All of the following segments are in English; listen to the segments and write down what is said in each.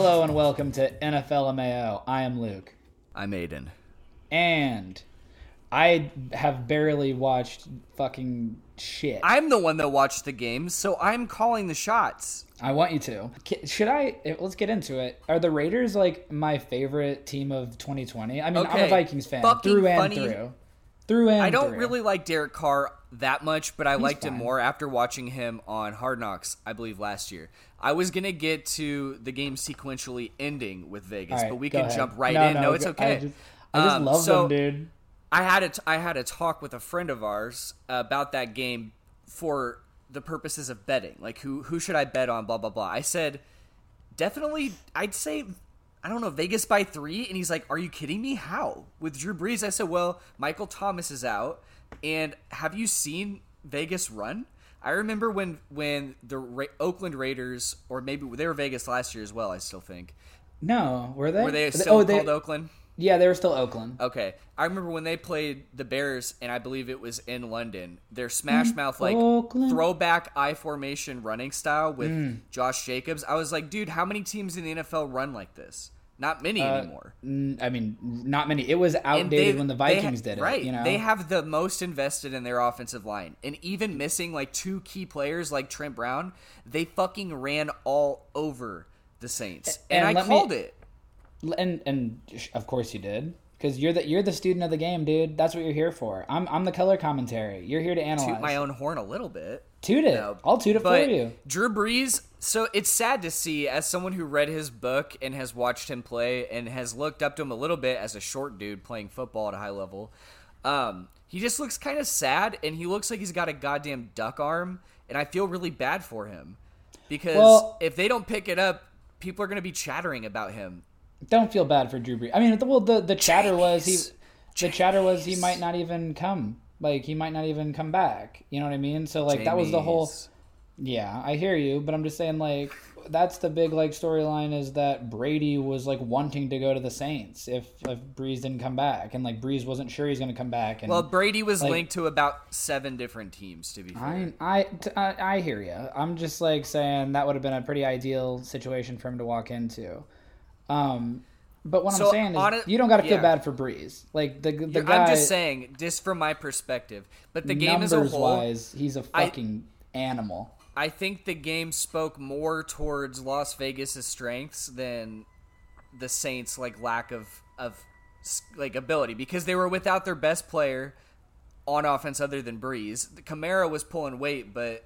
Hello and welcome to NFL MAO. I am Luke. I'm Aiden. And I have barely watched fucking shit. I'm the one that watched the games, so I'm calling the shots. I want you to. Should I? eh, Let's get into it. Are the Raiders like my favorite team of 2020? I mean, I'm a Vikings fan fucking through and funny. through. Through and I don't through. really like Derek Carr that much, but I liked him more after watching him on Hard Knocks, I believe, last year. I was going to get to the game sequentially ending with Vegas, right, but we can ahead. jump right in. No, it's go- okay. I just, I just Um, love so- them, dude. I had a t- I had a talk with a friend of ours about that game for the purposes of betting. Like who who should I bet on? Blah blah blah. I said definitely. I'd say I don't know Vegas by three, and he's like, "Are you kidding me? How with Drew Brees?" I said, "Well, Michael Thomas is out, and have you seen Vegas run?" I remember when when the Ra- Oakland Raiders, or maybe they were Vegas last year as well. I still think No, were they? were they still oh, they, called Oakland? Yeah, they were still Oakland. Okay, I remember when they played the Bears, and I believe it was in London. Their smash mouth like Oakland. throwback I formation running style with Mm. Josh Jacobs. I was like, dude, how many teams in the NFL run like this? Not many Uh, anymore. N- I mean, not many. It was outdated when the they ha- Vikings did it. Right, You know, they have the most invested in their offensive line, and even missing like two key players like Trent Brown, they fucking ran all over the Saints, and, And I let me- called it. and and of course you did because you're the you're the student of the game, dude. That's what you're here for. I'm I'm the color commentary. You're here to analyze. Toot my own horn a little bit. Toot it. No, I'll toot it but for you. Drew Brees. So it's sad to see, as someone who read his book and has watched him play and has looked up to him a little bit as a short dude playing football at a high level. Um, he just looks kind of sad, and he looks like he's got a goddamn duck arm, and I feel really bad for him because Well- if they don't pick it up, people are going to be chattering about him. Don't feel bad for Drew Brees. I mean, the, well, the the chatter was he, the chatter was he might not even come. Like he might not even come back. You know what I mean? So like that was the whole. Yeah, I hear you, but I'm just saying like that's the big like storyline is that Brady was like wanting to go to the Saints if if Brees didn't come back, and like Brees wasn't sure he's going to come back. And Well, Brady was Like- linked to about seven different teams. To be fair, I, I, t- I, I hear you. I'm just like saying that would have been a pretty ideal situation for him to walk into. Um, but what So, I'm saying is, it- you don't got to feel yeah. bad for Brees. Like the the guy, I'm just saying, just from my perspective. But the game as a whole, wise, he's a fucking animal. I think the game spoke more towards Las Vegas' strengths than the Saints' like lack of of like ability because they were without their best player on offense other than Brees. Kamara was pulling weight, but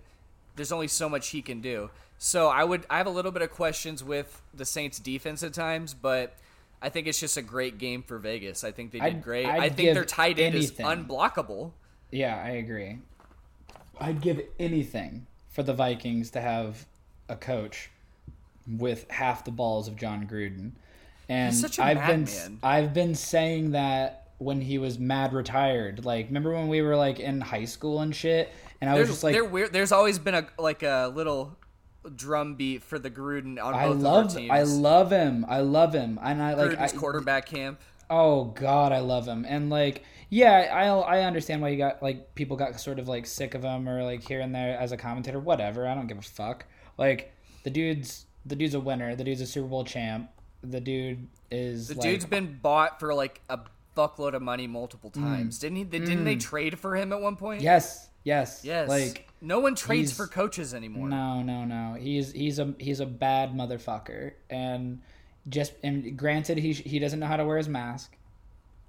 there's only so much he can do. So I would I have a little bit of questions with the Saints defense at times, but I think it's just a great game for Vegas. I think they did I'd- great. I'd I think their tight end is unblockable. Yeah, I agree. I'd give anything for the Vikings to have a coach with half the balls of Jon Gruden. And He's such a I've been madman. I've been saying that when he was mad retired. Like remember when we were like in high school and shit and I was just like. There's always been a like a little drum beat for the Gruden on I both love of our teams. I love him. I love him. And I like Gruden's I, quarterback camp. Oh God, I love him, and like, yeah, I I understand why you got like people got sort of like sick of him or like here and there as a commentator. Whatever, I don't give a fuck. Like the dude's the dude's a winner. The dude's a Super Bowl champ. The dude is The like, dude's been bought for like a fuckload of money multiple times. Didn't he? Didn't they trade for him at one point? Mm. yes, yes, Yes. Like no one trades for coaches anymore. no, no, no. He's he's a he's a bad motherfucker, and just and granted he he doesn't know how to wear his mask,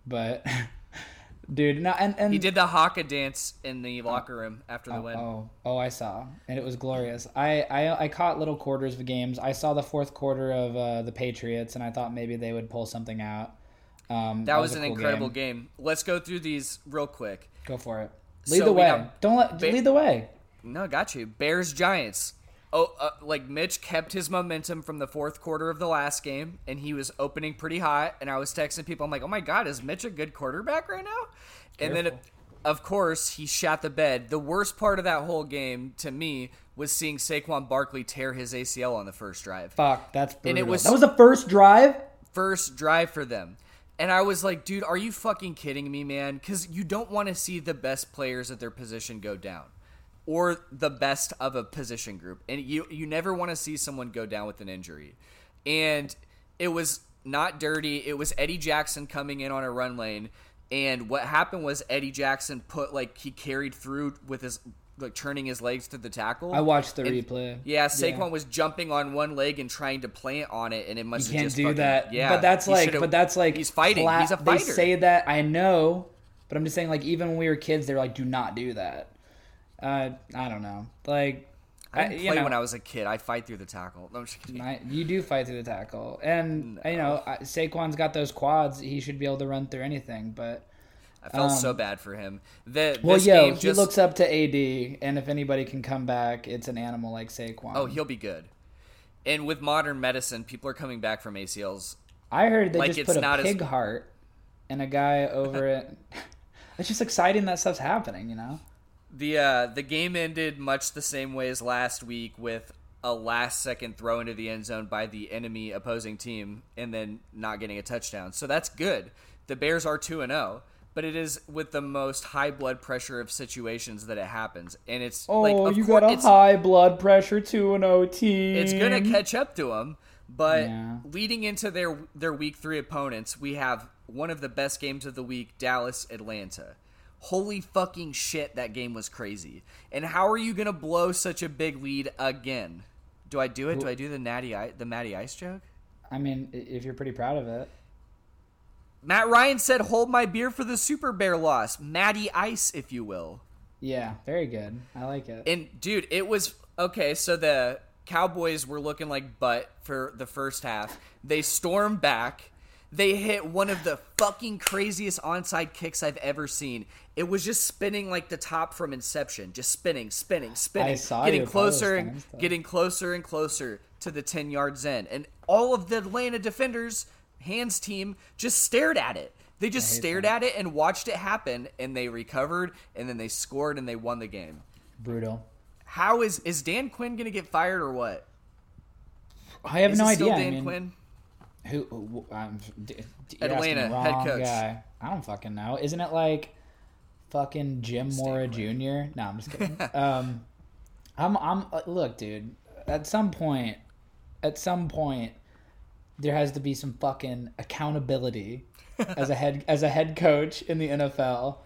but dude, no, and and He did the haka dance in the locker room after the win. Oh, oh, I saw, and it was glorious. I, I, I caught little quarters of games. I saw the fourth quarter of uh, the Patriots, and I thought maybe they would pull something out. Um, that was a an cool incredible game. Let's go through these real quick. Go for it. Lead So the way. Don't let Ba- lead the way. No, got you. Bears Giants. Oh, uh, like Mitch kept his momentum from the fourth quarter of the last game, and he was opening pretty hot. And I was texting people, I'm like, "Oh my god, is Mitch a good quarterback right now?" And then, of course, he shot the bed. The worst part of that whole game to me was seeing Saquon Barkley tear his ACL on the first drive. Fuck, that's brutal. And it was- that was the first drive. First drive for them. And I was like, dude, are you fucking kidding me, man? Because you don't want to see the best players at their position go down. or the best of a position group. And you you never want to see someone go down with an injury. and it was not dirty. It was Eddie Jackson coming in on a run lane, and what happened was Eddie Jackson put like he carried through with his like turning his legs to the tackle. I watched the And- replay. Yeah, Saquon was jumping on one leg and trying to plant on it, and it must You have can't just do fucking- that. Yeah, but that's like, but that's like he's fighting. flat- he's a fighter. They say that I know, but I'm just saying like even when we were kids, they were like, do not do that. Uh, I don't know. Like, I didn't you play know, when I was a kid. I fight through the tackle. No, I'm just kidding. I- you do fight through the tackle, and you know I- Saquon's got those quads. He should be able to run through anything. But I felt so bad for him. The, um, well, yeah, he just, looks up to AD, and if anybody can come back, it's an animal like Saquon. Oh, he'll be good. And with modern medicine, people are coming back from ACLs. I heard they like just it's put a not as- pig heart and a guy over it. It's just exciting that stuff's happening, you know. The uh, the game ended much the same way as last week with a last second throw into the end zone by the enemy opposing team and then not getting a touchdown. So that's good. The Bears are 2 and 0, but it is with the most high blood pressure of situations that it happens. And it's Oh, like you got a high blood pressure to an OT. it's going to catch up to them, but Yeah. leading into their their week 3 opponents, we have one of the best games of the week, Dallas Atlanta. Holy fucking shit, that game was crazy. And how are you gonna blow such a big lead again? Do I do it? Do I do the natty I- the Matty Ice joke? I mean, if you're pretty proud of it, Matt Ryan said, "Hold my beer for the Super Bear loss, Matty Ice, if you will." yeah, very good. I like it. And dude, it was okay. So the Cowboys were looking like butt for the first half. They stormed back. They hit one of the fucking craziest onside kicks I've ever seen. It was just spinning like the top from Inception, just spinning, spinning, spinning, I saw getting closer and and getting closer and closer to the ten yards in. And all of the Atlanta defenders, hands team, just stared at it. They just stared at it and watched it happen, and they recovered, and then they scored, and they won the game. Brutal. How is is Dan Quinn gonna get fired or what? I have Is no idea. I Dan mean, Quinn? who? who um, d- d- Atlanta, head coach. Guy. I don't fucking know. Isn't it like fucking Jim Mora Jr.? No, I'm just kidding. um, I'm. I'm. uh, Look, dude. At some point, at some point, there has to be some fucking accountability as a head as a head coach in the NFL.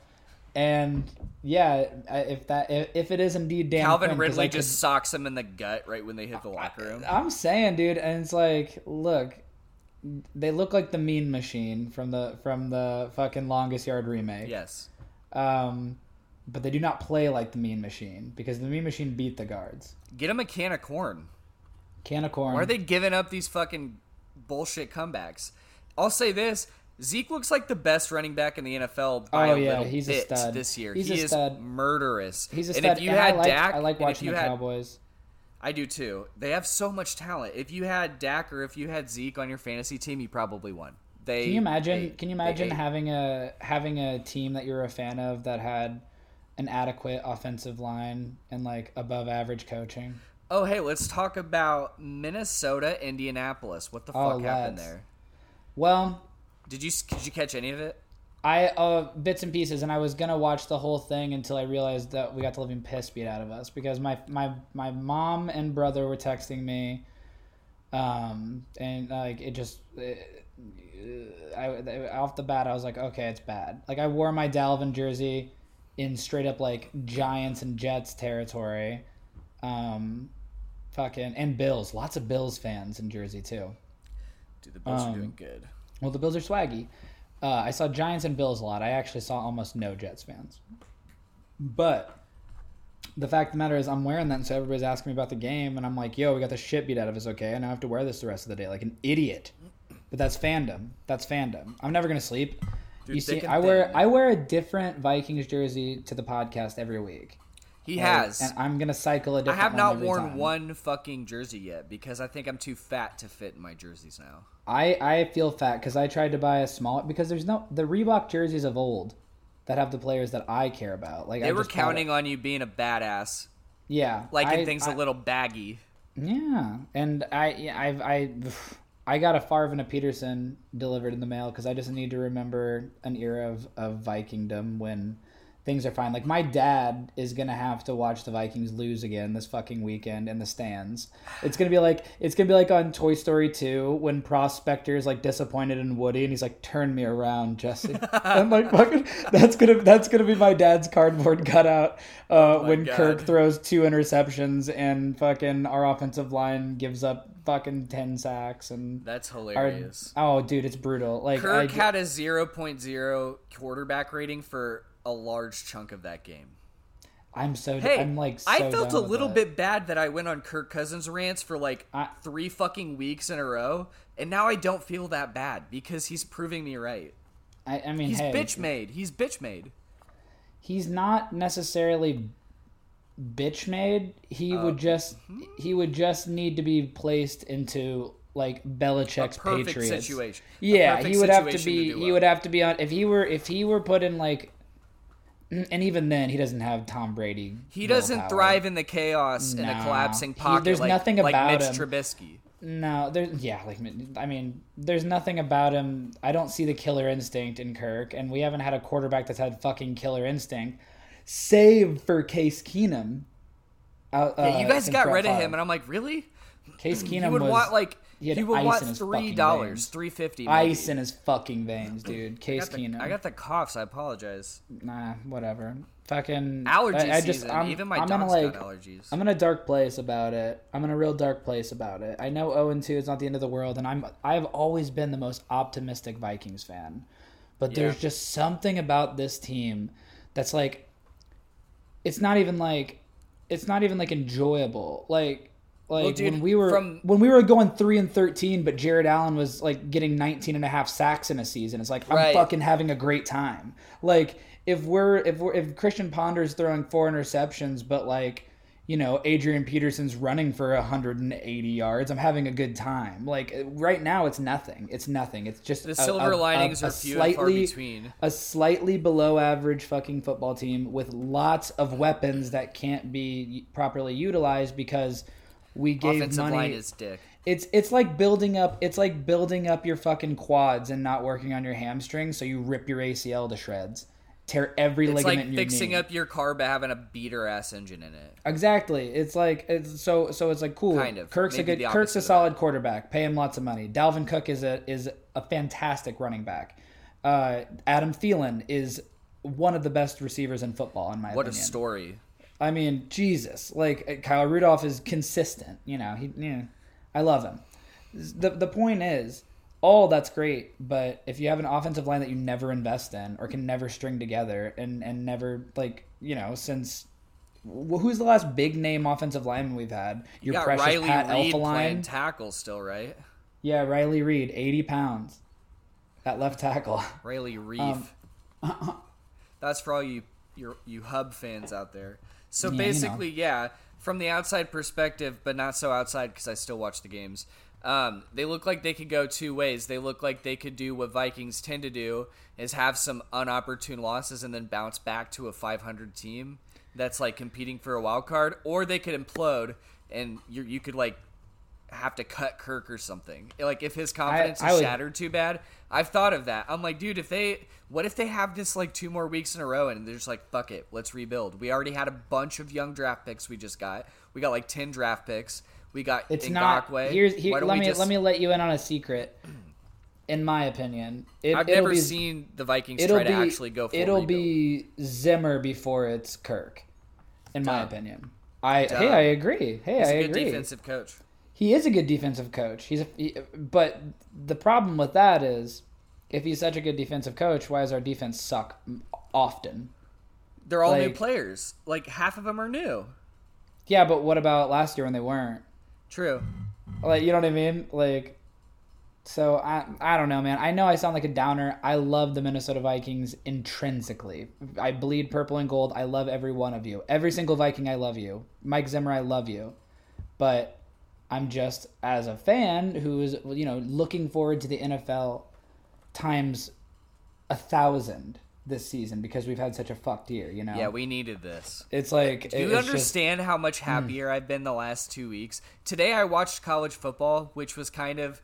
And yeah, if that if, if it is indeed Dan Calvin Quinn, Ridley I could- just socks him in the gut right when they hit the locker room. I'm saying, dude, and it's like, look, they look like the Mean Machine from the from the fucking Longest Yard remake. Yes. Um, but they do not play like the Mean Machine because the Mean Machine beat the guards. Get him a can of corn. Can of corn. Why are they giving up these fucking bullshit comebacks? I'll say this. Zeke looks like the best running back in the NFL by Oh, a yeah, little he's a bit stud. this year. He's he a is stud. murderous. He's a and stud. if you and had I like, Dak, I like watching the had, Cowboys. I do too. They have so much talent. If you had Dak or if you had Zeke on your fantasy team, you probably won. They Can you imagine? they- can you imagine having a having a team that you're a fan of that had an adequate offensive line and like above average coaching? Oh, hey, let's talk about Minnesota, Indianapolis. What the Oh, fuck happened let's. there? Well, Did you did you catch any of it? I uh bits and pieces, and I was gonna watch the whole thing until I realized that we got the living piss beat out of us because my my my mom and brother were texting me, um, and like it just. It, I, off the bat, I was like, okay, it's bad. Like I wore my Dalvin jersey in straight up like Giants and Jets territory, um, fucking and Bills. Lots of Bills fans in Jersey too. Dude, the Bills Um, are doing good. Well, the Bills are swaggy. Uh, I saw Giants and Bills a lot. I actually saw almost no Jets fans. But the fact of the matter is, I'm wearing that, and so everybody's asking me about the game, and I'm like, yo, we got the shit beat out of us, okay? And I have to wear this the rest of the day like an idiot. But that's fandom. That's fandom. I'm never gonna sleep. Dude, you see, I wear thin. I wear a different Vikings jersey to the podcast every week. He Like, has. and I'm gonna cycle a different. I have not worn time. one fucking jersey yet because I think I'm too fat to fit in my jerseys now. I I feel fat because I tried to buy a small because there's no the Reebok jerseys of old that have the players that I care about. Like They I were counting on you being a badass, yeah, liking I- things I- a little baggy. Yeah, and I yeah, I've I I got a Favre and a Peterson delivered in the mail because I just need to remember an era of of Vikingdom when things are fine. Like my dad is gonna have to watch the Vikings lose again this fucking weekend in the stands. It's gonna be like it's gonna be like on Toy Story 2 when Prospector is like disappointed in Woody and he's like, "Turn me around, Jesse." and like fucking, that's gonna that's gonna be my dad's cardboard cutout uh, when God. Kirk throws two interceptions and fucking our offensive line gives up fucking ten sacks and That's our, hilarious. oh dude, it's brutal. Like Kirk I, had a 0.0 quarterback rating for a large chunk of that game. I'm so Hey, I'm like so I felt a little it. bit bad that I went on Kirk Cousins rants for like I- three fucking weeks in a row, and now I don't feel that bad because he's proving me right. I, I mean, He's hey, bitch made. He's bitch made. he's not necessarily bitch made. He Uh, would just hmm? he would just need to be placed into like Belichick's Patriots. situation. Yeah, he would have to situation to be. he well. would have to be on. If he were if he were put in like, and even then he doesn't have Tom Brady. He doesn't willpower. thrive in the chaos in a No. collapsing He- pocket. there's like, nothing like about Mitch him. Trubisky. No, there's yeah, like I mean, there's nothing about him. I don't see the killer instinct in Kirk, and we haven't had a quarterback that's had fucking killer instinct, save for Case Keenum. Uh, Yeah, you uh, guys got rid of him, and I'm like, really? Case You Keenum would was want like he would ice want three dollars, three fifty. ice in his fucking veins, dude. Case got, the, Keenum. I got the coughs. I apologize. nah, whatever. Fucking Allergy I, I just, season. I'm, Even my I'm dog's like. got allergies. I'm in a dark place about it. I'm in a real dark place about it. I know 0 and 2 is not the end of the world, and I'm I've always been the most optimistic Vikings fan. But there's just something about this team that's like it's not even like it's not even like enjoyable. Like like dude, when we were from- when we were going 3 and 13 but Jared Allen was like getting 19 and a half sacks in a season. It's like I'm Right. fucking having a great time. Like if we're if we're if Christian Ponder's throwing four interceptions but like you know, Adrian Peterson's running for 180 yards. I'm having a good time. Like right now, it's nothing. It's nothing. It's just the a- silver a- linings a, are few and far between. a slightly below average fucking football team with lots of weapons that can't be properly utilized because we gave Offensive money. line is dick. It's it's like building up it's like building up your fucking quads and not working on your hamstrings, so you rip your ACL to shreds, tear every It's ligament like in your fixing knee. up your car but having a beater ass engine in it. Exactly. It's like it's so so it's like cool. Kind of. Kirk's Maybe a good Kirk's a solid quarterback. Pay him lots of money. Dalvin Cook is a is a fantastic running back. Uh, Adam Thielen is one of the best receivers in football in my What a story. I mean, Jesus, like uh, Kyle Rudolph is consistent. You know, he yeah, I love him. The the point is, all that's great, but if you have an offensive line that you never invest in or can never string together and and never like you know since. wh- Who's the last big name offensive lineman we've had? You Your got precious Riley Pat Reed Elfline. tackle still, right? Yeah, Riley Reed, eighty pounds, at left tackle. Riley Reiff. Um, That's for all you your you hub fans out there. So Yeah, you know. basically, yeah, from the outside perspective, but not so outside because I still watch the games. Um, they look like they could go two ways. They look like they could do what Vikings tend to do: is have some unopportune losses and then bounce back to a 500 team that's like competing for a wild card, or they could implode and you you could like have to cut Kirk or something. Like if his confidence I is would- shattered too bad. I've thought of that. I'm like, dude, if they what if they have this like two more weeks in a row and they're just like, fuck it, let's rebuild. We already had a bunch of young draft picks we just got. We got like ten draft picks. We got It's Ngakoue. not. Here's here. Let me just- let me let you in on a secret. In my opinion, it, I've never be, seen the Vikings try be to actually go it'll be Zimmer before it's Kirk. In my opinion, I Dumb. hey I agree. Hey He's I a good agree. defensive coach. He is a good defensive coach. He's a, he, but the problem with that is, if he's such a good defensive coach, why does our defense suck often? They're all new players. Like half of them are new. Yeah, but what about last year when they weren't? True. Like you know what I mean? Like so I I don't know, man. I know I sound like a downer. I love the Minnesota Vikings intrinsically. I bleed purple and gold. I love every one of you. Every single Viking I love you. Mike Zimmer, I love you. But I'm just as a fan who is you know looking forward to the NFL times a thousand this season because we've had such a fucked year, you know. Yeah, we needed this. it's like Do you it's just- Hmm. understand how much happier I've been the last two weeks? Today I watched college football, which was kind of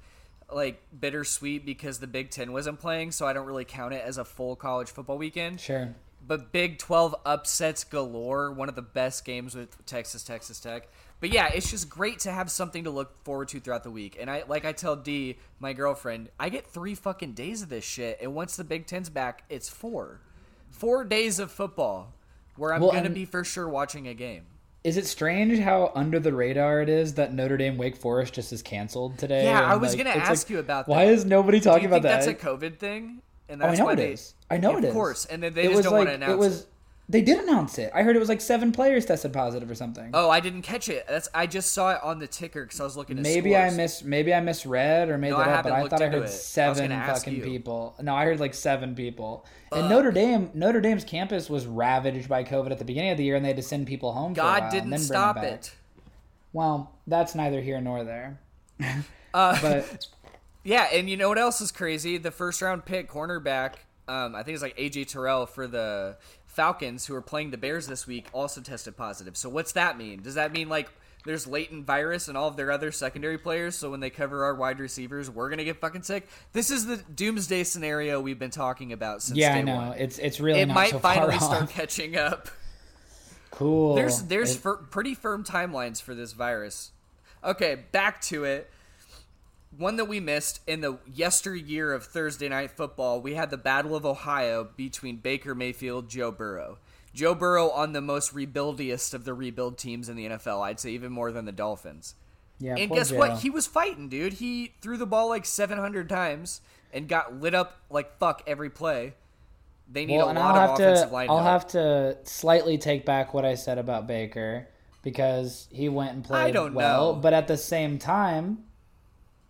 like bittersweet because the Big Ten wasn't playing, so I don't really count it as a full college football weekend. sure. but Big 12 upsets galore. One of the best games with Texas, Texas Tech. But yeah, it's just great to have something to look forward to throughout the week. And I like I tell D, my girlfriend, I get three fucking days of this shit. And once the Big Ten's back, it's four. Four days of football where I'm Well, gonna be for sure watching a game. Is it strange how under the radar it is that Notre Dame Wake Forest just is canceled today? Yeah, I was like, gonna ask like, you about that. Why is nobody talking about that? that's a COVID thing? And oh, I that's know why it they, is. I know it is. of course. And then they it just don't like want to announce it was. They did announce it. I heard it was like seven players tested positive or something. Oh, I didn't catch it. That's I just saw it on the ticker because I was looking at maybe I miss. Maybe I misread or made No, that up. But I thought I heard it. Seven gonna fucking people. No, I heard like seven people. And Notre Dame, Notre Dame's campus was ravaged by COVID at the beginning of the year, and they had to send people home. for a while God and didn't stop it. Well, that's neither here nor there. Uh, But yeah, and you know what else is crazy? The first round pick cornerback, um, I think it's like AJ Terrell for the Falcons, who are playing the Bears this week, also tested positive. So what's that mean? Does that mean like there's latent virus and all of their other secondary players? So when they cover our wide receivers, we're gonna get fucking sick. This is the doomsday scenario we've been talking about since yeah, I know one. it's it's really It not might so far finally start catching up. Cool. There's there's It- fir- pretty firm timelines for this virus. Okay, back to it. One that we missed in the yesteryear of Thursday night football, we had the Battle of Ohio between Baker Mayfield, Joe Burrow. Joe Burrow on the most rebuildiest of the rebuild teams in the NFL, I'd say even more than the Dolphins. yeah, and guess Joe. what? He was fighting, dude. He threw the ball like 700 times and got lit up like fuck every play. They need well, a lot I'll of have offensive to line I'll help. have to slightly take back what I said about Baker because he went and played don't well, know. but at the same time,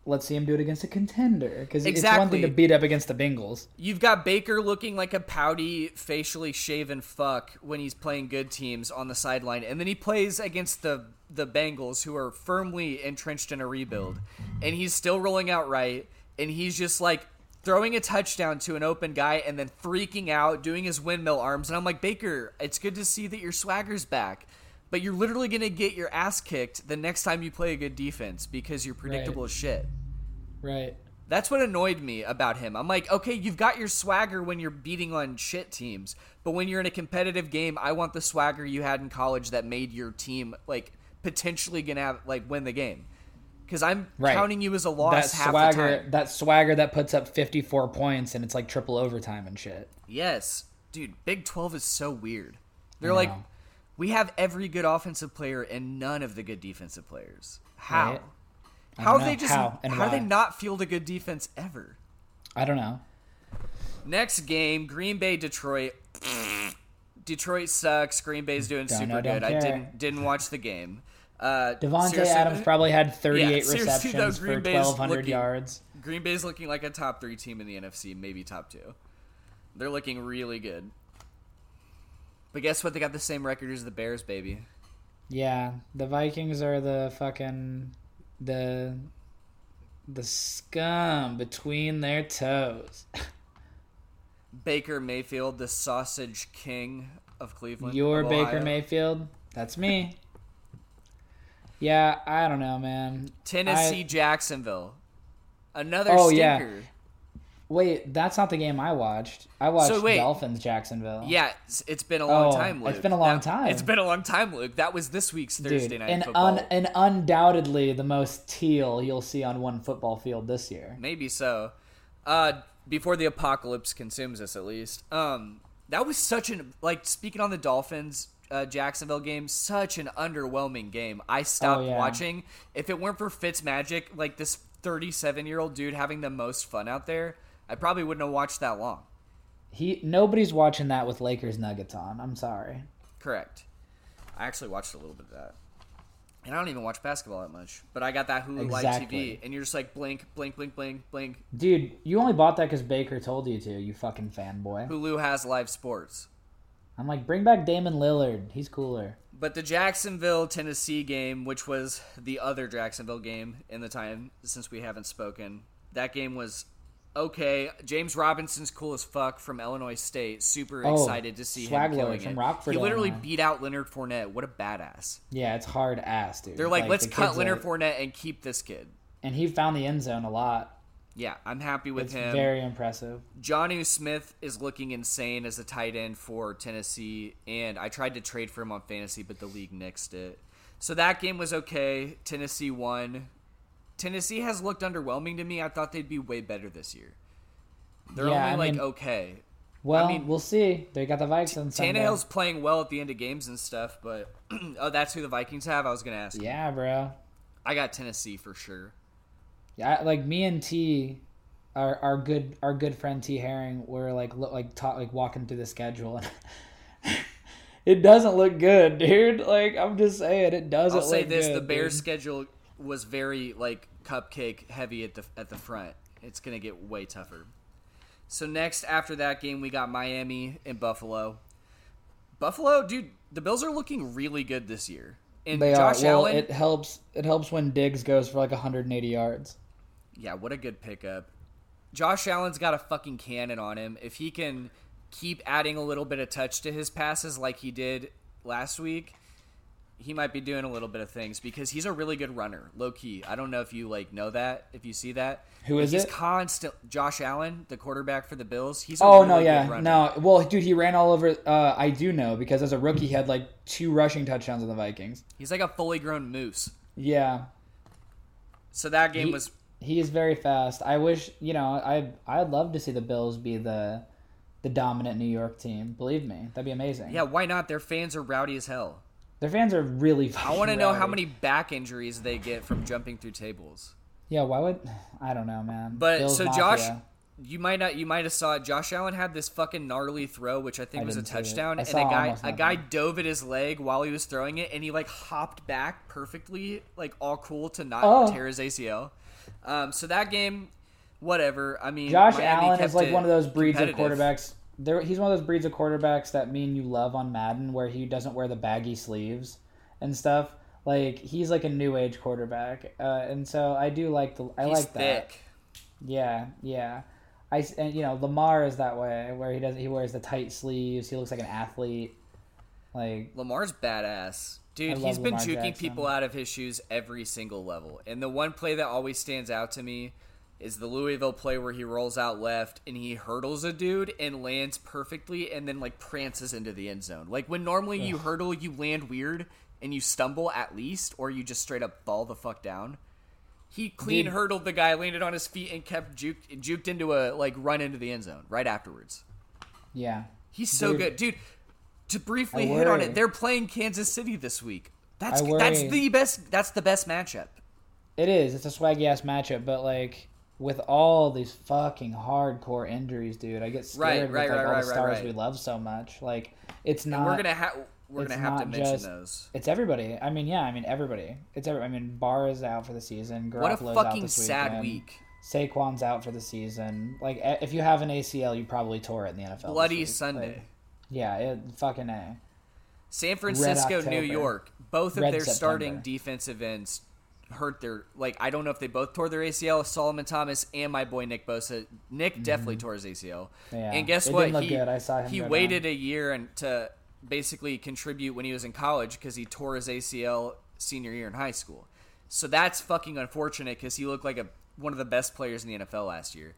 let's see him do it against a contender because it's one thing to beat up against the Bengals. You've got Baker looking like a pouty, facially shaven fuck when he's playing good teams on the sideline, and then he plays against the the Bengals, who are firmly entrenched in a rebuild, and he's still rolling out right, and he's just like throwing a touchdown to an open guy and then freaking out, doing his windmill arms, and I'm like, Baker, it's good to see that your swagger's back. But you're literally gonna get your ass kicked the next time you play a good defense because you're predictable as shit. Right. That's what annoyed me about him. I'm like, okay, you've got your swagger when you're beating on shit teams, but when you're in a competitive game, I want the swagger you had in college that made your team like potentially gonna have like win the game. Because I'm Right. counting you as a That loss the swagger, that swagger that puts up 54 points and it's like triple overtime and shit. Yes, dude, Big Twelve is so weird. They're like. We have every good offensive player and none of the good defensive players. How? Right. How they just How and how do they not field a good defense ever? I don't know. Next game, Green Bay Detroit. Detroit sucks. Green Bay's doing Don't super know, good. I didn't didn't watch the game. Uh, Davante Adams probably had 38 Yeah, receptions though, for Bay's 1,200 looking- yards. Green Bay's looking like a top three team in the NFC, maybe top two. They're looking really good. But guess what? They got the same record as the Bears, baby. Yeah, the Vikings are the fucking the the scum between their toes. Baker Mayfield, the sausage king of Cleveland. Your Baker Mayfield, that's me. Yeah, I don't know, man. Tennessee, I- Jacksonville. Another Oh, yeah. Wait, that's not the game I watched. I watched So, wait. Dolphins Jacksonville. Yeah, it's, it's been a long Oh, time, Luke. it's been a long That- time. It's been a long time, Luke. That was this week's Thursday Dude, night and football. un, and undoubtedly the most teal you'll see on one football field this year. Maybe so. Uh, before the apocalypse consumes us, at least. Um, that was such an like speaking on the Dolphins. Uh, Jacksonville game, such an underwhelming game. I stopped Oh, yeah. watching. If it weren't for Fitz Magic, like this 37 year old dude having the most fun out there, I probably wouldn't have watched that long. He nobody's watching that with Lakers Nuggets on. I'm sorry. Correct. I actually watched a little bit of that. And I don't even watch basketball that much. But I got that Hulu Live Exactly. TV, and you're just like blink, blink, blink, blink, blink. Dude, you only bought that because Baker told you to, you fucking fanboy. Hulu has live sports. I'm like, bring back Damian Lillard. He's cooler. But the Jacksonville Tennessee game, which was the other Jacksonville game in the time since we haven't spoken, that game was okay. James Robinson's cool as fuck from Illinois State. Super Oh, excited to see him killing from it. Rockford, he literally Illinois. beat out Leonard Fournette. What a badass! Yeah, it's hard ass, dude. They're like, let's the cut Leonard a- Fournette and keep this kid. And he found the end zone a lot. Yeah, I'm happy with It's him. very impressive. Jonnu Smith is looking insane as a tight end for Tennessee, and I tried to trade for him on fantasy, but the league nixed it. So that game was okay. Tennessee won. Tennessee has looked underwhelming to me. I thought they'd be way better this year. They're Yeah, only I like mean- okay. Well, I mean- we'll see. They got the Vikes on Sunday. Tannehill's playing well at the end of games and stuff, but oh, that's who the Vikings have. I was gonna ask. Yeah, bro. I got Tennessee for sure. Yeah, like me and T, our our good our good friend T Herring, were like look like ta- like walking through the schedule, and it doesn't look good, dude. Like I'm just saying, it doesn't. I'll say look this: good, the Bears' dude. schedule was very like cupcake heavy at the at the front. It's gonna get way tougher. So next, after that game, we got Miami and Buffalo. Buffalo, dude, the Bills are looking really good this year. And They Josh are. Well, Allen, it helps. It helps when Diggs goes for like 180 yards. yeah, what a good pickup. Josh Allen's got a fucking cannon on him. If he can keep adding a little bit of touch to his passes like he did last week, he might be doing a little bit of things because he's a really good runner, low key. I don't know if you like know that, if you see that. Who is he's it? constant. Josh Allen, the quarterback for the Bills. He's a Oh really no, yeah, no. Well, dude, he ran all over. Uh, I do know because as a rookie, he had like two rushing touchdowns on the Vikings. He's like a fully grown moose. Yeah, So that game He- was he is very fast. I wish you know. I I'd love to see the Bills be the the dominant New York team. Believe me, that'd be amazing. yeah. Why not? Their fans are rowdy as hell. Their fans are really. I want to know how many back injuries they get from jumping through tables. Yeah, why would I don't know, man. But Bills so Mafia. Josh, you might not, you might have saw it. Josh Allen had this fucking gnarly throw, which I think I was a didn't see it. touchdown, and a guy, a guy dove at his leg while he was throwing it, and he like hopped back perfectly, like all cool to not Oh. tear his ACL. Um, so that game, whatever. I mean, Josh Miami Allen is like one of those breeds of quarterbacks. There, he's one of those breeds of quarterbacks that me and you love on Madden, where he doesn't wear the baggy sleeves and stuff. Like he's like a new age quarterback, uh, and so I do like the I He's like that. thick. Yeah, yeah. I and you know Lamar is that way, where he doesn't he wears the tight sleeves. He looks like an athlete. Like Lamar's badass. Dude, he's been Lamar juking Jackson. people out of his shoes every single level. And the one play that always stands out to me is the Louisville play where he rolls out left and he hurdles a dude and lands perfectly and then like prances into the end zone. Like when normally you hurdle, you land weird and you stumble at least, or you just straight up fall the fuck down. He clean Dude. hurdled the guy, landed on his feet, and kept juked, juked into a like run into the end zone right afterwards. yeah, He's so Dude. good, dude. To briefly hit on it, they're playing Kansas City this week. That's that's the best. That's the best matchup. it is. It's a swaggy ass matchup, but like with all these fucking hardcore injuries, dude, I get scared Right, with right, like right, all the stars we love so much. Like it's not. And we're gonna have we're gonna have to mention just- those. It's everybody. I mean, yeah. I mean, everybody. It's every. I mean, Barr is out for the season. What a Garoppolo's out fucking this sad week. Saquon's out for the season. Like, if you have an ACL, you probably tore it in the NFL. Bloody. Sunday. Like, yeah, it fucking a. San Francisco, New York. Both of Red their September. starting defensive ends hurt their like I don't know if they both tore their ACL. Solomon Thomas and my boy Nick Bosa. Nick definitely tore his ACL. Mm-hmm. Yeah. And guess It what? he good. I saw him he waited a year and to basically contribute when he was in college because he tore his ACL senior year in high school. So that's fucking unfortunate because he looked like a one of the best players in the NFL last year.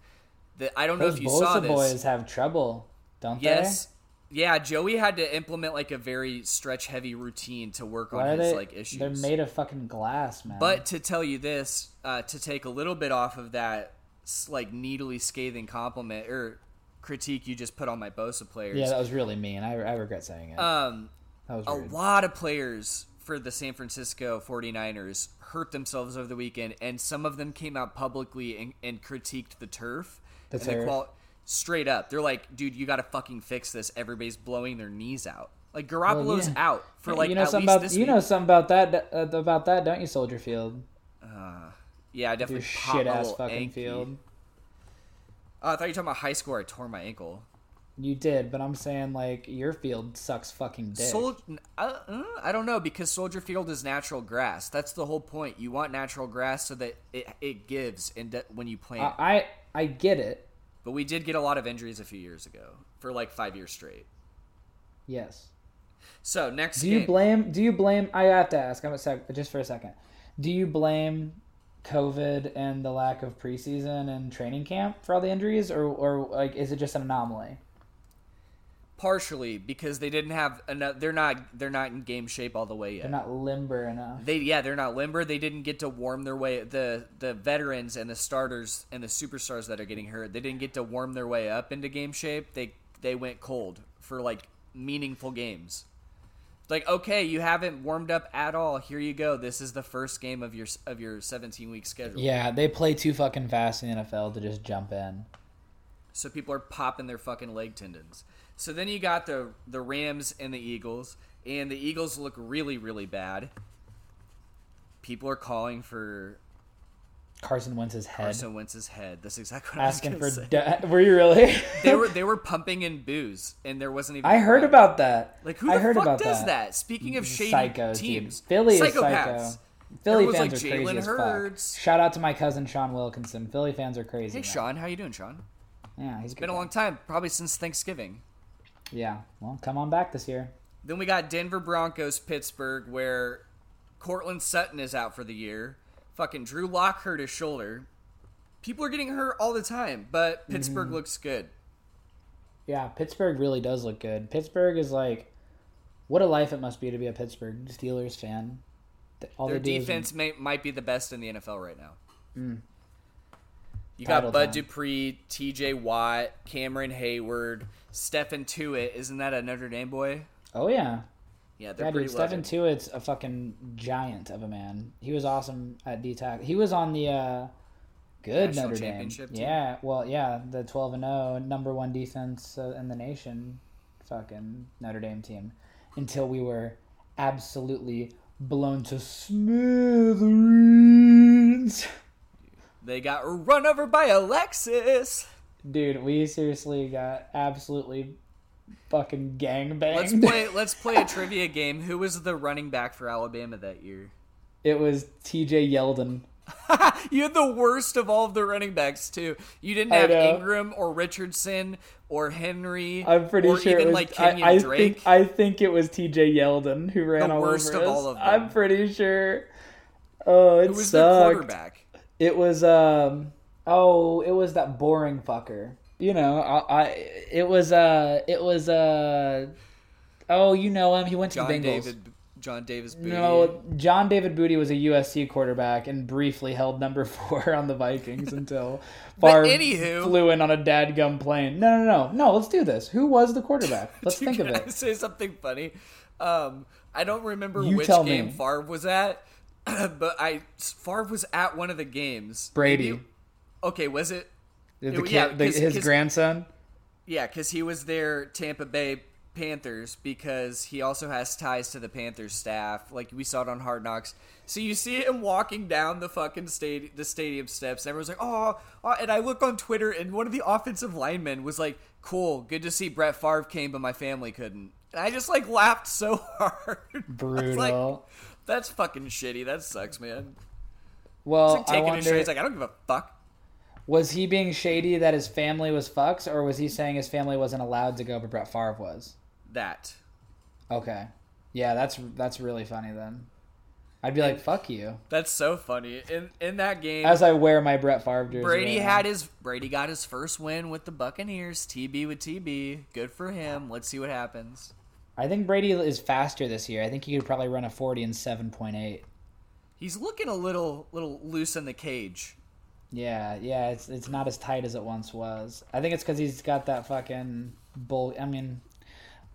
The, I don't know if you saw Bosa this. boys have trouble, don't they? Yes. Yeah, Joey had to implement like a very stretch heavy routine to work? Why on his they? like issues. They're made of fucking glass, man. but to tell you this, uh, to take a little bit off of that like needly scathing compliment or critique you just put on my Bosa players. yeah, that was really mean. I, I regret saying it. um, that was a lot of players for the San Francisco 49ers hurt themselves over the weekend, and some of them came out publicly and, and critiqued the turf. The and turf. qual- straight up, they're like, dude, you got to fucking fix this. Everybody's blowing their knees out. Like Garoppolo's yeah. out for like you know at something least about you week. know something about that uh, about that, don't you, Soldier Field? Uh, yeah, I definitely shit ass fucking ankle. field. Oh, I thought you were talking about high school. I tore my ankle. You did, but I'm saying like your field sucks fucking dick. Sol- uh, uh, I don't know because Soldier Field is natural grass. That's the whole point. You want natural grass so that it, it gives and when you plant. I, I I get it. But we did get a lot of injuries a few years ago for like five years straight. Yes. So next Do you game, blame? Do you blame? I have to ask. I'm a sec. Just for a second. Do you blame COVID and the lack of preseason and training camp for all the injuries, or or like is it just an anomaly? Partially because they didn't have enough. They're not. They're not in game shape all the way yet. They're not limber enough. They yeah, they're not limber. They didn't get to warm their way. The the veterans and the starters and the superstars that are getting hurt, they didn't get to warm their way up into game shape. They they went cold for like meaningful games. Like okay, you haven't warmed up at all. Here you go. This is the first game of your of your 17 week schedule. Yeah, they play too fucking fast in the NFL to just jump in. So people are popping their fucking leg tendons. So then you got the the Rams and the Eagles, and the Eagles look really really bad. People are calling for Carson Wentz's head. Carson Wentz's head. That's exactly what asking I for. was gonna say. Da- were you really? they were they were pumping in booze, and there wasn't even. I heard about that. Like who I the heard fuck about does that. that? Speaking of mm, shady Psychos, teams, dude. Philly is psychopaths. psycho. Philly fans like are crazy Jalen as fuck. Hurts. Shout out to my cousin Sean Wilkinson. Philly fans are crazy. Hey man. Sean, how you doing, Sean? Yeah, he's Been a long time, probably since Thanksgiving. Yeah, well, come on back this year. Then we got Denver Broncos, Pittsburgh, where Courtland Sutton is out for the year. Fucking Drew Lock hurt his shoulder. People are getting hurt all the time, but Pittsburgh Mm-hmm. looks good. Yeah, Pittsburgh really does look good. Pittsburgh is like, what a life it must be to be a Pittsburgh Steelers fan. All Their is- defense may, might be the best in the NFL right now. You got Bud time. Dupree, T.J. Watt, Cameron Heyward, Stephen Tuitt. Isn't that a Notre Dame boy? Oh yeah, Yeah, they're yeah, pretty dude. Stephen. Tuitt's a fucking giant of a man. He was awesome at D. He was on the uh, good National Notre Dame. team? Yeah, well, yeah, the twelve and zero, number one defense uh, in the nation, fucking Notre Dame team, until we were absolutely blown to smithereens. They got run over by Alexis. Dude, we seriously got absolutely fucking gangbanged. Let's play. Let's play a trivia game. Who was the running back for Alabama that year? It was T.J. Yeldon. you had the worst of all of the running backs too. You didn't have. Ingram or Richardson or Henry. I'm pretty or sure even it was. like I, Kenyan I Drake. think I think it was T.J. Yeldon who ran The all worst over of us. all of them. I'm pretty sure. Oh, it Who was sucked. quarterback? It was um. Oh, it was that boring fucker. You know, I. I it was uh. It was uh. Oh, you know him. He went to John the Bengals. David. John Davis. Booty. No, John David Booty was a USC quarterback and briefly held number four on the Vikings until Favre anywho- flew in on a dadgum plane. No, no, no, no. Let's do this. Who was the quarterback? Let's think of it. say something funny? Um, I don't remember You which game me. Favre was at, but I Favre was at one of the games. Brady. Maybe- okay, was it? The Yeah, kid, the, his 'cause- grandson. Yeah, because he was their Tampa Bay Panthers because he also has ties to the Panthers staff. Like we saw it on Hard Knocks. So you see him walking down the fucking stadium, the stadium steps. Everyone's like, oh, oh, and I look on Twitter, and one of the offensive linemen was like, "Cool, good to see Brett Favre came, but my family couldn't." And I just like laughed so hard. Was like, Brutal. That's fucking shitty. That sucks, man. well, It's like I wonder. He's like, I don't give a fuck. was he being shady that his family was fucks, or was he saying his family wasn't allowed to go, but Brett Favre was? That. Okay, yeah, that's that's really funny then. I'd be like, "Fuck you," That's so funny. In in that game, as I wear my Brett Favre jersey. Brady right had his Brady got his first win with the Buccaneers. TB with TB. Good for him. Let's see what happens. I think Brady is faster this year. I think he could probably run a forty and seven point eight. He's looking a little little loose in the cage. Yeah, yeah, it's it's not as tight as it once was. I think it's because he's got that fucking bull. I mean,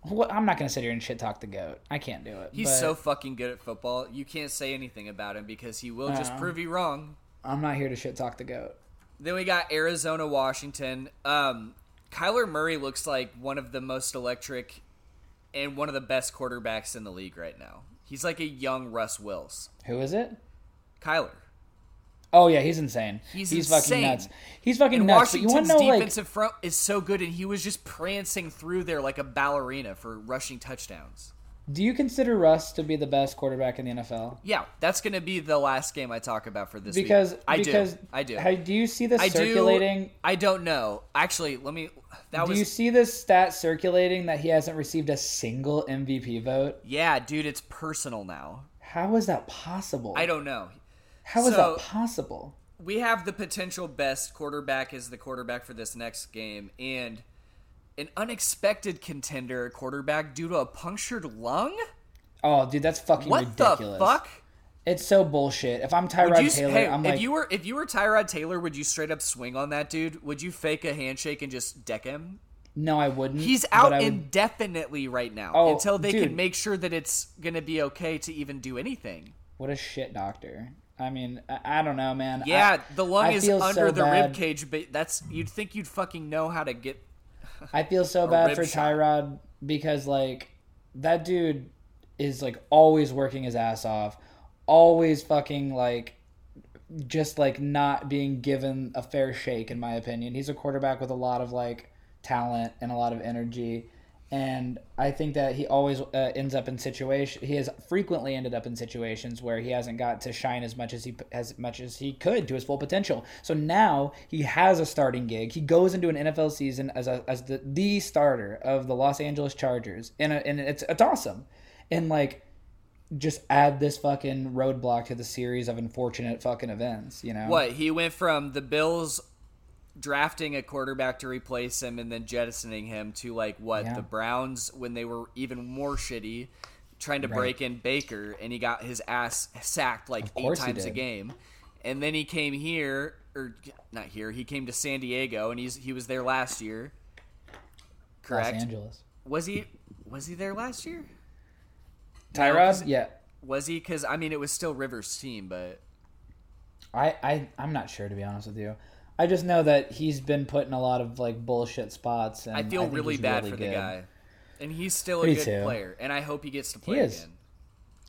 what, I'm not gonna sit here and shit talk the goat. I can't do it. He's but so fucking good at football. You can't say anything about him because he will just Uh-uh. prove you wrong. I'm not here to shit talk the goat. Then we got Arizona, Washington. Um, Kyler Murray looks like one of the most electric and one of the best quarterbacks in the league right now. He's like a young Russ Wills. Who is it? Kyler. Oh yeah, he's insane. He's fucking insane. nuts. He's fucking And nuts. But you want Washington's to know like defensive front is so good, and he was just prancing through there like a ballerina for rushing touchdowns. Do you consider Russ to be the best quarterback in the NFL? Yeah, that's going to be the last game I talk about for this Because week. I because do. I do. How, do you see this I circulating? do. I don't know. Actually, let me. That Do was. you see this stat circulating that he hasn't received a single MVP vote? yeah, dude, it's personal now. How is that possible? I don't know. How is So- that possible? we have the potential best quarterback as the quarterback for this next game, and an unexpected contender quarterback due to a punctured lung. Oh, dude, that's fucking What ridiculous. the fuck? It's so bullshit. If I'm Tyrod you, Taylor, hey, I'm if like, you were if you were Tyrod Taylor, would you straight up swing on that dude? Would you fake a handshake and just deck him? no, I wouldn't. He's out would- indefinitely right now Oh, until they dude. can make sure that it's gonna be okay to even do anything. What a shit doctor. I mean, I, I don't know, man. Yeah, I, the lung I is under so the bad. rib cage, but that's you'd think you'd fucking know how to get. I feel so bad for shot. Tyrod because like that dude is like always working his ass off, always fucking like just like not being given a fair shake in my opinion. He's a quarterback with a lot of like talent and a lot of energy. And I think that he always uh, ends up in situation. He has frequently ended up in situations where he hasn't got to shine as much as he as much as he could to his full potential. So now he has a starting gig. He goes into an NFL season as a, as the the starter of the Los Angeles Chargers, and a, and it's it's awesome. And like, just add this fucking roadblock to the series of unfortunate fucking events. You know What he went from the Bills drafting a quarterback to replace him and then jettisoning him to like what Yeah. the Browns when they were even more shitty, trying to Right. break in Baker and he got his ass sacked like eight times a game, and then he came here or not here he came to San Diego and he's he was there last year. Los Correct? Angeles. Was he was he there last year? Tyrod, yeah. Was he? Because I mean, it was still Rivers' team, but I, I I'm not sure to be honest with you. I just know that he's been put in a lot of like bullshit spots. And I feel think really he's bad really for good. the guy. And he's still a Me good too. player, and I hope he gets to play again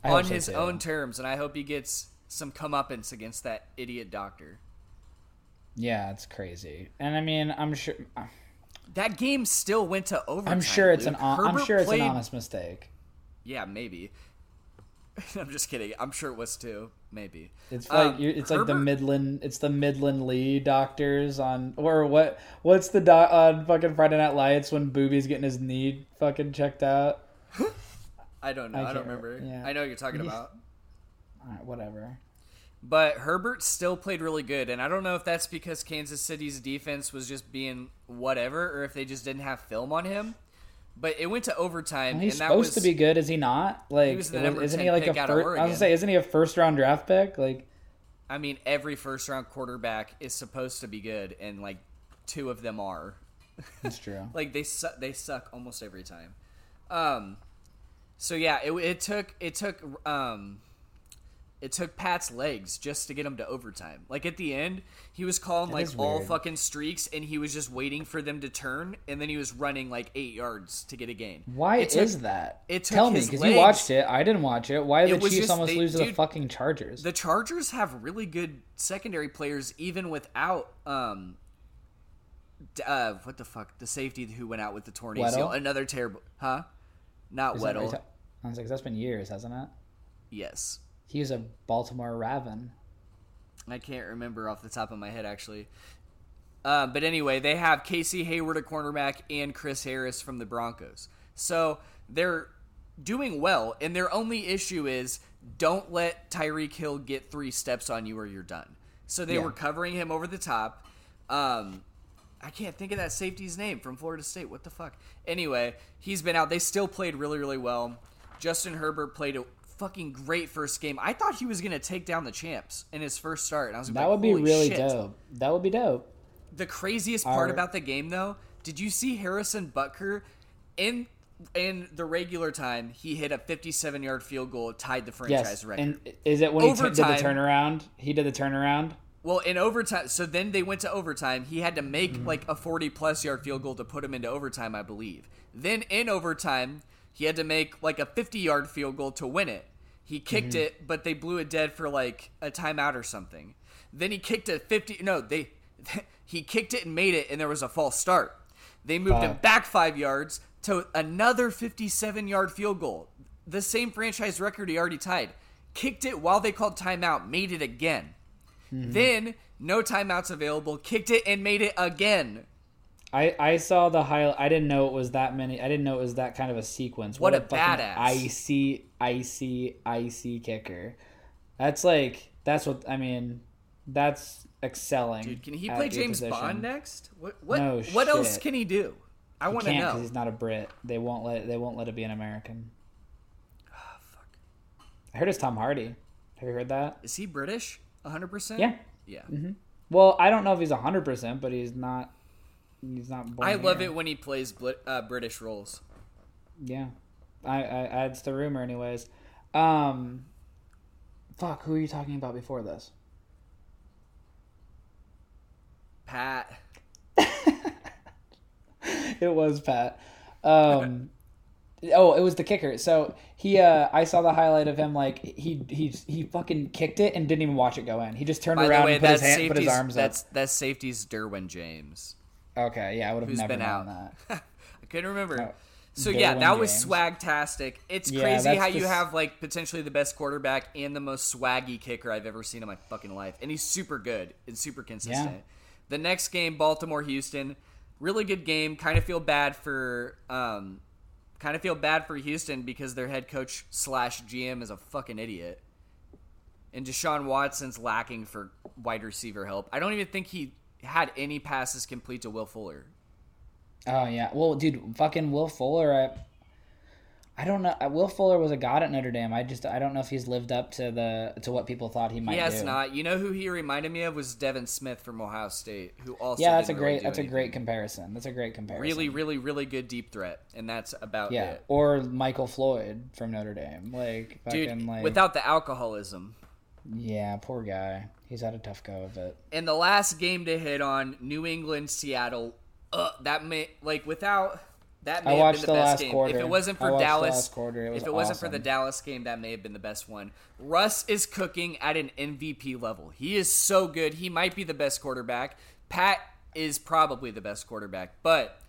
I on his too. own terms, and I hope he gets some comeuppance against that idiot doctor. Yeah, it's crazy. And I mean, I'm sure uh, That game still went to overtime. I'm sure it's Luke. an hon- I'm sure it's played- an honest mistake. Yeah, maybe. I'm just kidding. I'm sure it was too. Maybe. It's like Um, it's like the Midland it's the Midland Lee doctors on or what what's the doc on fucking Friday Night Lights when Boobie's getting his knee fucking checked out. I don't know. I I, don't remember. yeah. I know what you're talking about. Alright, whatever. But Herbert still played really good, and I don't know if that's because Kansas City's defense was just being whatever, or if they just didn't have film on him. But it went to overtime, He's and that supposed was to be good, is he not? Like, number isn't 10 he like a first? I was gonna say, isn't he a first round draft pick? Like, I mean, every first round quarterback is supposed to be good, and like two of them are. that's true. Like they su- they suck almost every time. Um, so yeah, it, it took it took um, it took Pat's legs just to get him to overtime. Like at the end, he was calling That like all weird. fucking streaks, and he was just waiting for them to turn, and then he was running like eight yards to get a gain. Why took- is that? it took Tell me, because you watched it. I didn't watch it. Why did It the Chiefs just- almost they- lose to the fucking Chargers? The Chargers have really good secondary players, even without um, uh, what the fuck, the safety who went out with the torn ACL. Another terrible, huh? Not Is that Weddle. you're I was like, that's been years, hasn't it? yes, He was a Baltimore Raven. I can't remember off the top of my head actually. Uh, but anyway, they have Casey Hayward at cornerback and Chris Harris from the Broncos. So they're doing well, and their only issue is don't let Tyreek Hill get three steps on you or you're done. So they Yeah. were covering him over the top. Um, I can't think of that safety's name from Florida State. What the fuck? Anyway, he's been out. They still played really, really well. Justin Herbert played a fucking great first game. I thought he was going to take down the champs in his first start. And I was That like, would be really shit." dope. That would be dope. The craziest part Our- about the game, though, did you see Harrison Butker in in the regular time? He hit a 57 yard field goal, tied the franchise Yes. record. And is it when he t- did the turnaround? He did the turnaround. Well, in overtime, so then they went to overtime. He had to make Mm-hmm. like a 40 plus yard field goal to put him into overtime, I believe. Then in overtime, he had to make like a 50 yard field goal to win it. He kicked Mm-hmm. it, but they blew it dead for like a timeout or something. Then he kicked it 50. No, they he kicked it and made it, and there was a false start. They moved him back five yards to another 57 yard field goal. The same franchise record he already tied. Kicked it while they called timeout, made it again. Mm-hmm. Then, no timeouts available, kicked it and made it again. I, I saw the highlight. I didn't know it was that many. I didn't know it was that kind of a sequence. What a fucking badass. Icy, icy, icy kicker. That's like That's what I mean. That's excelling. Dude, can he play James position. Bond next? What what No what else can he do? I want to can't know. because he's not a Brit. They won't let they won't let it be an American. Ah, fuck. I heard it's Tom Hardy. Have you heard that? Is he British? 100%? Yeah. Yeah. Well, I don't know if he's hundred percent, but he's not. He's not. Born I love here. it when he plays uh, British roles. Yeah, I, I, it's the rumor, anyways. Um, fuck. Who are you talking about before this? Pat. It was Pat. Um, oh, it was the kicker. So he, uh, I saw the highlight of him like he he he fucking kicked it and didn't even watch it go in. He just turned By around way, and put his, that's hand, put his arms that's that's safety's Derwin James, up. Okay, yeah, I would have never been known out. that. I couldn't remember. Oh, so yeah, that was James. swagtastic. It's Yeah, crazy how you have like potentially the best quarterback and the most swaggy kicker I've ever seen in my fucking life, and he's super good and super consistent. The next game, Baltimore Houston, really good game. Kind of feel bad for um, kind of feel bad for Houston because their head coach slash GM is a fucking idiot. And Deshaun Watson's lacking for wide receiver help. I don't even think he had any passes complete to Will Fuller. Oh yeah, well, dude, fucking Will Fuller. I, I don't know. Will Fuller was a god at Notre Dame. I just I don't know if he's lived up to the to what people thought he might He has do. not. You know who he reminded me of was Devin Smith from Ohio State, who also Yeah, that's a really great do that's a great comparison. That's a great comparison. really, really, really good deep threat, and that's about Yeah, it. or Michael Floyd from Notre Dame. Like Dude, fucking like without the alcoholism. Yeah, poor guy. He's had a tough go of it. And the last game to hit on New England, Seattle. Uh, that may like without that may I have been the the best last game. quarter. If it wasn't for the Dallas, quarter. It was if it wasn't for the Dallas game, that may have been the best one. Russ is cooking at an MVP level. He is so good. He might be the best quarterback. Pat is probably the best quarterback, but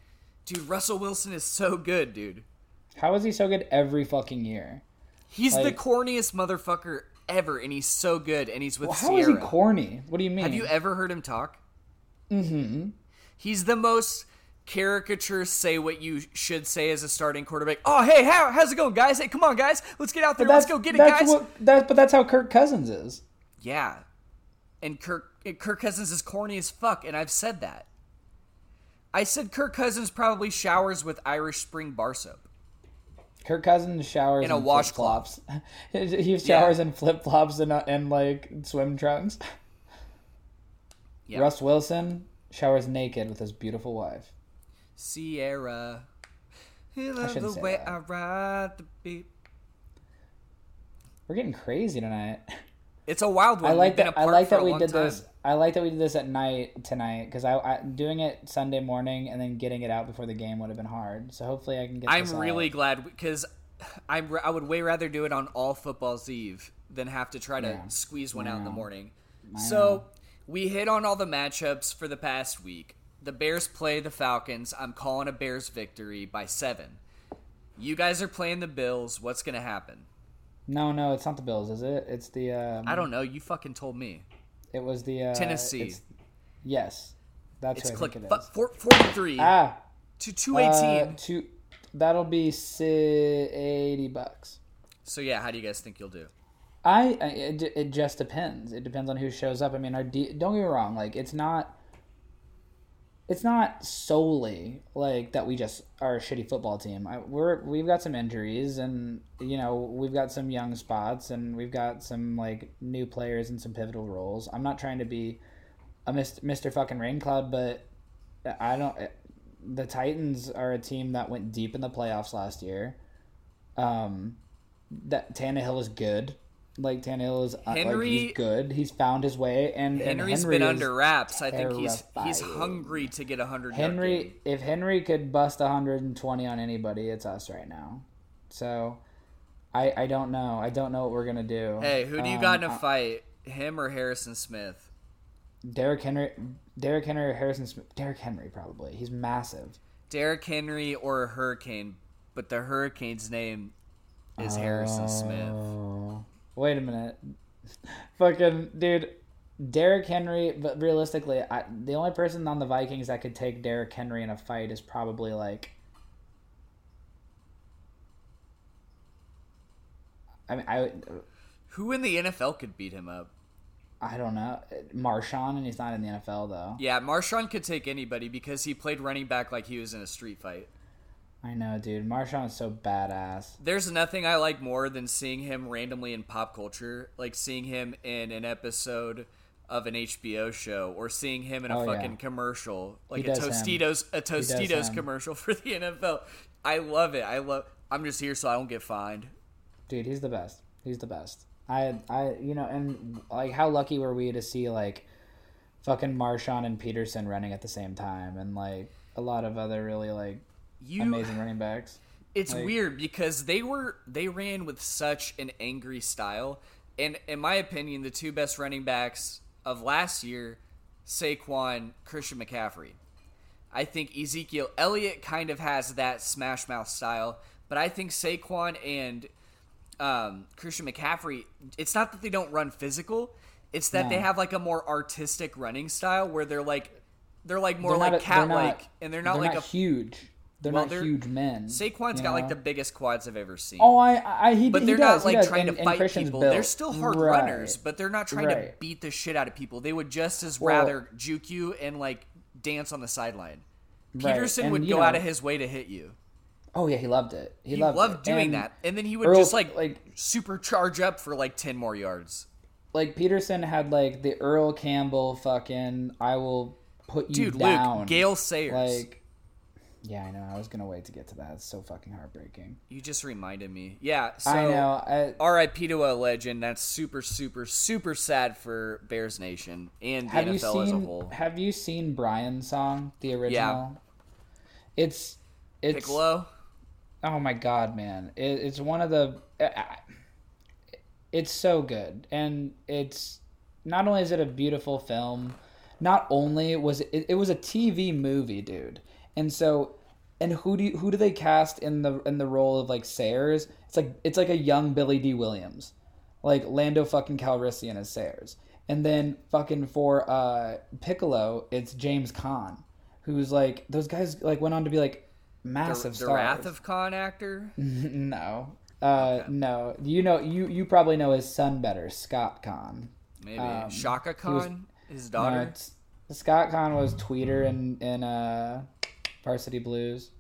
dude, Russell Wilson is so good, dude. How is he so good every fucking year? He's the corniest motherfucker ever, and he's so good. And he's with Well, how is he corny? What do you mean? Have you ever heard him talk? Mm-hmm. He's the most caricature say what you should say as a starting quarterback. Oh, hey, how, how's it going, guys? Hey, come on, guys. Let's get out there. Let's go get it, that's guys. What, that, but that's how Kirk Cousins is. Yeah. And Kirk Kirk Cousins is corny as fuck, and I've said that. I said Kirk Cousins probably showers with Irish Spring bar soap. Kirk Cousins showers In a washcloth. he showers in flip flops and uh, and like swim trunks. Yeah. Russ Wilson showers naked with his beautiful wife. Ciara. You love shouldn't the way that. I ride the beat. We're getting crazy tonight. It's a wild one. I like that. I like that we did time. this. I like that we did this at night tonight because I, I doing it Sunday morning and then getting it out before the game would have been hard. So hopefully I can get. I'm really out. glad because I I would way rather do it on all football's eve than have to try to Yeah. squeeze one out in the morning. So we hit on all the matchups for the past week. The Bears play the Falcons. I'm calling a Bears victory by seven. You guys are playing the Bills. What's gonna happen? No, no, it's not the Bills, is it? It's the. Um, I don't know. You fucking told me. It was the uh, Tennessee. it's- Yes, that's It's click it is. four- 43 ah, to 218. uh, two. That'll be si- eighty bucks. so yeah, how do you guys think you'll do? I, I it, it just depends. It depends on who shows up. I mean, our D, don't get me wrong. Like it's not. It's not solely like that. We just are a shitty football team. I, we're we've got some injuries, and you know we've got some young spots, and we've got some like new players in some pivotal roles. I'm not trying to be a Mr. Mr. fucking rain cloud, but I don't. The Titans are a team that went deep in the playoffs last year. Um, that Tannehill is good. Like Tannehill is uh, like, he's good. He's found his way, and and Henry's Henry been under wraps. I think he's he's hungry to get a hundred. Henry. If Henry could bust 120 on anybody, it's us right now. So, I I don't know. I don't know what we're gonna do. Hey, who do you Um, got in a uh, fight? Him or Harrison Smith? Derrick Henry, Derrick Henry, or Harrison Smith. Derrick Henry probably. He's massive. Derrick Henry or a Hurricane? But the Hurricane's name is Harrison Smith. Wait a minute. Fucking dude, Derrick Henry. But realistically, I, the only person on the Vikings that could take Derrick Henry in a fight is probably like. I mean, I Who in the NFL could beat him up? I don't know. Marshawn, and he's not in the NFL though. Yeah, Marshawn could take anybody because he played running back like he was in a street fight. I know, dude. Marshawn is so badass. There's nothing I like more than seeing him randomly in pop culture, like seeing him in an episode of an HBO show or seeing him in a Oh, fucking yeah. commercial, like He a does him. Tostitos a Tostitos commercial for the NFL. I love it. I love. I'm just here so I don't get fined. Dude, he's the best. He's the best. I, I, you know, and like, how lucky were we to see like, fucking Marshawn and Peterson running at the same time, and like a lot of other really like You amazing running backs. It's Like- weird because they were they ran with such an angry style, and in my opinion, the two best running backs of last year, Saquon, Christian McCaffrey. I think Ezekiel Elliott kind of has that smash mouth style, but I think Saquon and um, Christian McCaffrey. It's not that they don't run physical; it's that they have like a more artistic running style where they're like they're like more They're like cat like, and they're not they're like not a huge. They're Well, not they're- huge men. Saquon's got like the biggest quads I've ever seen. Oh, I, I, he, but they're does, not he like trying and- to fight people. built. They're still hard Right. runners, but they're not trying to beat the shit out of people. They would just as Well- rather juke you and like dance on the sideline. Right, Peterson and, would go know- out of his way to hit you. Oh yeah, he loved it. He, He loved, loved, doing And that, and then he would Earl- just like like supercharge up for like ten more yards. like Peterson had like the Earl Campbell fucking I will put you Dude, down. Luke, Gale Sayers. like yeah, I know. I was gonna wait to get to that. It's so fucking heartbreaking. you just reminded me. Yeah, so I know. I, R.I.P. to a legend. That's super, super, super sad for Bears Nation and the NFL as a whole. Have you seen Brian's song, the original? It's it's Piccolo. Oh my god, man! It, it's one of the. I- I- It's so good, and it's not only is it a beautiful film, not only was it, it was a TV movie, dude, and so, and who do you, who do they cast in the in the role of like Sayers? It's like it's like a young Billy Dee Williams, like Lando fucking Calrissian as Sayers, and then fucking for uh Piccolo, it's James Caan, who's like those guys like went on to be like The, massive the stars. Wrath of Khan actor. No. Uh, no. You know, you you probably know his son better, Scott Caan. Maybe Um, Shaka was- his daughter. it's- Scott Caan was Tweeder in in uh, Varsity Blues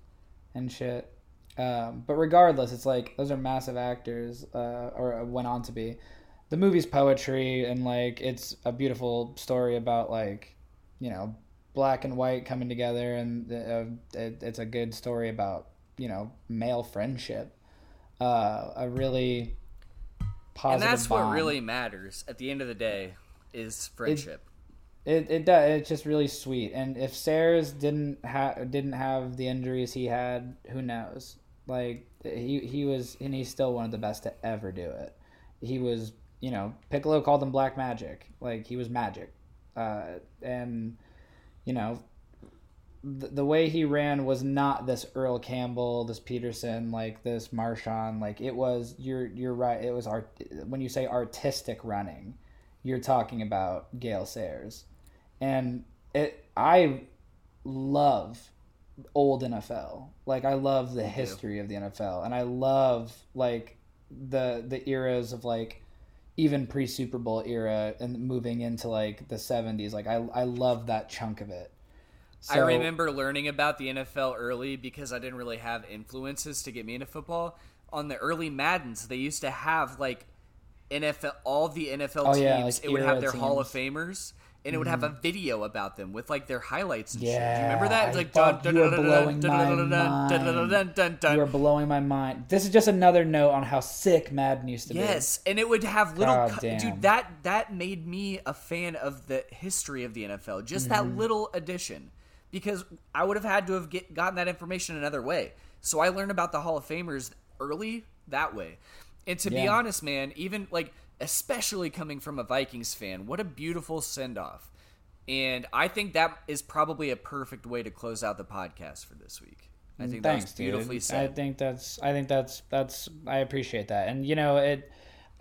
and shit. Um, but regardless, it's like those are massive actors, uh, or went on to be. The movie's poetry and like it's a beautiful story about like, you know, black and white coming together, and uh, it, it's a good story about you know male friendship. Uh, a really positive. and that's what really matters at the end of the day is friendship. It it it does. It's just really sweet. And if Sayers didn't have didn't have the injuries he had, who knows? Like he he was, and he's still one of the best to ever do it. He was, you know, Piccolo called him Black Magic. Like he was magic, uh, and you know, the, the way he ran was not this Earl Campbell, this Peterson, like this Marshawn. Like it was. You're you're right. It was art. When you say artistic running, you're talking about Gale Sayers, and it. I love old NFL. Like I love the history of the NFL, and I love like the the eras of like even pre Super Bowl era and moving into like the seventies. Like I I love that chunk of it. I remember learning about the NFL early because I didn't really have influences to get me into football. On the early Maddens, they used to have like NFL, all the NFL Oh, teams. yeah, like it would have their Hall of. Famers, and it would have a video about them with like their highlights and shit. Do you remember that? It's like dun, you dun, blowing dun, my dun, dun, dun, dun, dun, dun, dun, dun. You are blowing my mind. This is just another note on how sick Madden used to be. Yes, and it would have little God cu- dude that that made me a fan of the history of the NFL. Just Mm-hmm. that little addition because I would have had to have get, gotten that information another way. So I learned about the Hall of Famers early that way. And to be honest, man, even like especially coming from a Vikings fan, what a beautiful send-off. And I think that is probably a perfect way to close out the podcast for this week. I think Thanks, that was beautifully dude. said. I think that's. I think that's. That's. I appreciate that. And you know it.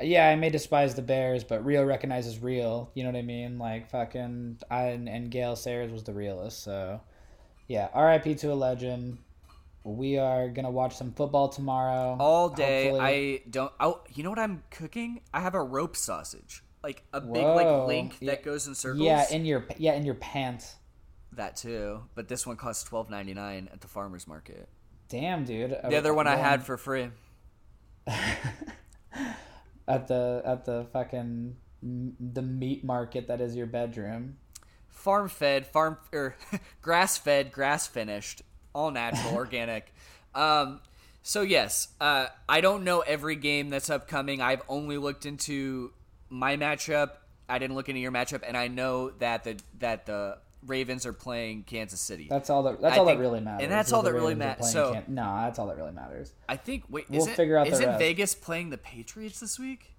Yeah, I may despise the Bears, but real recognizes real. You know what I mean? Like fucking. I and, and Gale Sayers was the realist, So, yeah. R.I.P. to a legend. We are gonna watch some football tomorrow. all day. Hopefully- I don't. Oh, you know what I'm cooking? I have a rope sausage. like a big like link Yeah. that goes in circles. Yeah, in your yeah in your pants. that too. But this one costs twelve ninety nine at the farmers market. Damn, dude. The other one I had for free. at the at the fucking the meat market that is your bedroom. farm fed, farm or er, grass fed, grass finished, all natural, organic. Um, so yes, uh, I don't know every game that's upcoming. I've only looked into my matchup. I didn't look into your matchup, and I know that the that the Ravens are playing Kansas City. That's all that. That's I all think- that really matters. and that's all that really Ravens are mat- playing so- Can- no, that's all that really matters. I think. Wait, We'll isn't, figure out isn't. Vegas playing the Patriots this week?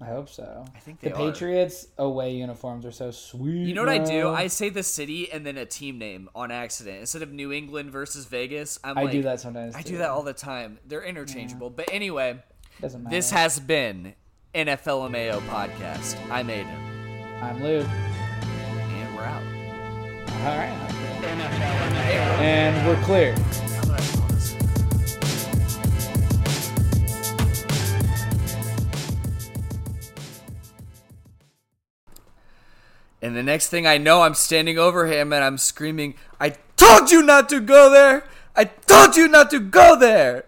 I hope so. I think the are. Patriots away uniforms are so sweet. You know what I do? I say the city and then a team name on accident instead of New England versus Vegas. I'm I like, do that sometimes. I too. do that all the time. They're interchangeable. But anyway, Doesn't matter. this has been NFL Mayo podcast. I'm Aiden, I'm Lou. and we're out. All right. And we're clear. And the next thing I know, I'm standing over him and I'm screaming, I told you not to go there! I told you not to go there!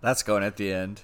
That's going at the end.